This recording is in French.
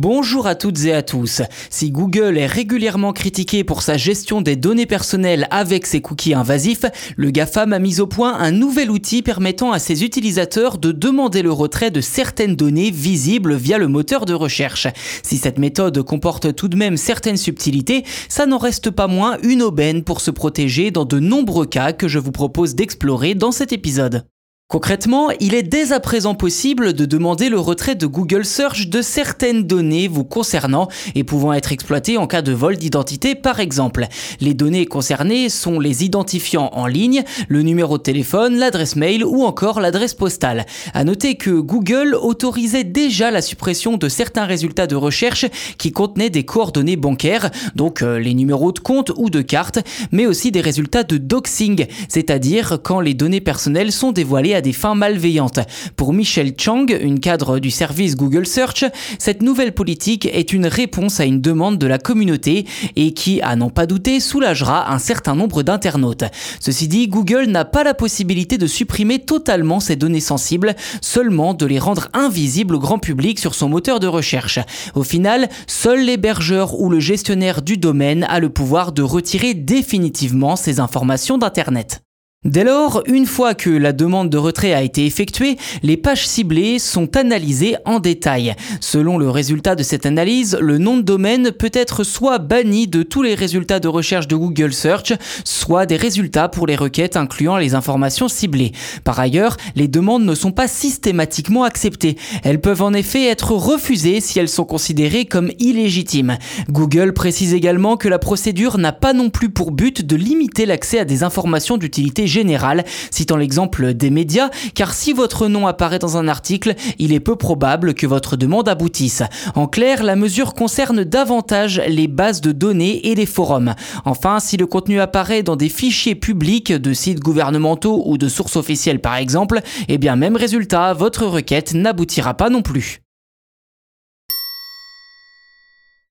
Bonjour à toutes et à tous. Si Google est régulièrement critiqué pour sa gestion des données personnelles avec ses cookies invasifs, le GAFAM a mis au point un nouvel outil permettant à ses utilisateurs de demander le retrait de certaines données visibles via le moteur de recherche. Si cette méthode comporte tout de même certaines subtilités, ça n'en reste pas moins une aubaine pour se protéger dans de nombreux cas que je vous propose d'explorer dans cet épisode. Concrètement, il est dès à présent possible de demander le retrait de Google Search de certaines données vous concernant et pouvant être exploitées en cas de vol d'identité par exemple. Les données concernées sont les identifiants en ligne, le numéro de téléphone, l'adresse mail ou encore l'adresse postale. À noter que Google autorisait déjà la suppression de certains résultats de recherche qui contenaient des coordonnées bancaires, donc euh, les numéros de compte ou de carte, mais aussi des résultats de doxing, c'est-à-dire quand les données personnelles sont dévoilées des fins malveillantes. Pour Michelle Chang, une cadre du service Google Search, cette nouvelle politique est une réponse à une demande de la communauté et qui, à n'en pas douter, soulagera un certain nombre d'internautes. Ceci dit, Google n'a pas la possibilité de supprimer totalement ces données sensibles, seulement de les rendre invisibles au grand public sur son moteur de recherche. Au final, seul l'hébergeur ou le gestionnaire du domaine a le pouvoir de retirer définitivement ces informations d'Internet. Dès lors, une fois que la demande de retrait a été effectuée, les pages ciblées sont analysées en détail. Selon le résultat de cette analyse, le nom de domaine peut être soit banni de tous les résultats de recherche de Google Search, soit des résultats pour les requêtes incluant les informations ciblées. Par ailleurs, les demandes ne sont pas systématiquement acceptées. Elles peuvent en effet être refusées si elles sont considérées comme illégitimes. Google précise également que la procédure n'a pas non plus pour but de limiter l'accès à des informations d'utilité général, citant l'exemple des médias, car si votre nom apparaît dans un article, il est peu probable que votre demande aboutisse. En clair, la mesure concerne davantage les bases de données et les forums. Enfin, si le contenu apparaît dans des fichiers publics de sites gouvernementaux ou de sources officielles par exemple, eh bien même résultat, votre requête n'aboutira pas non plus.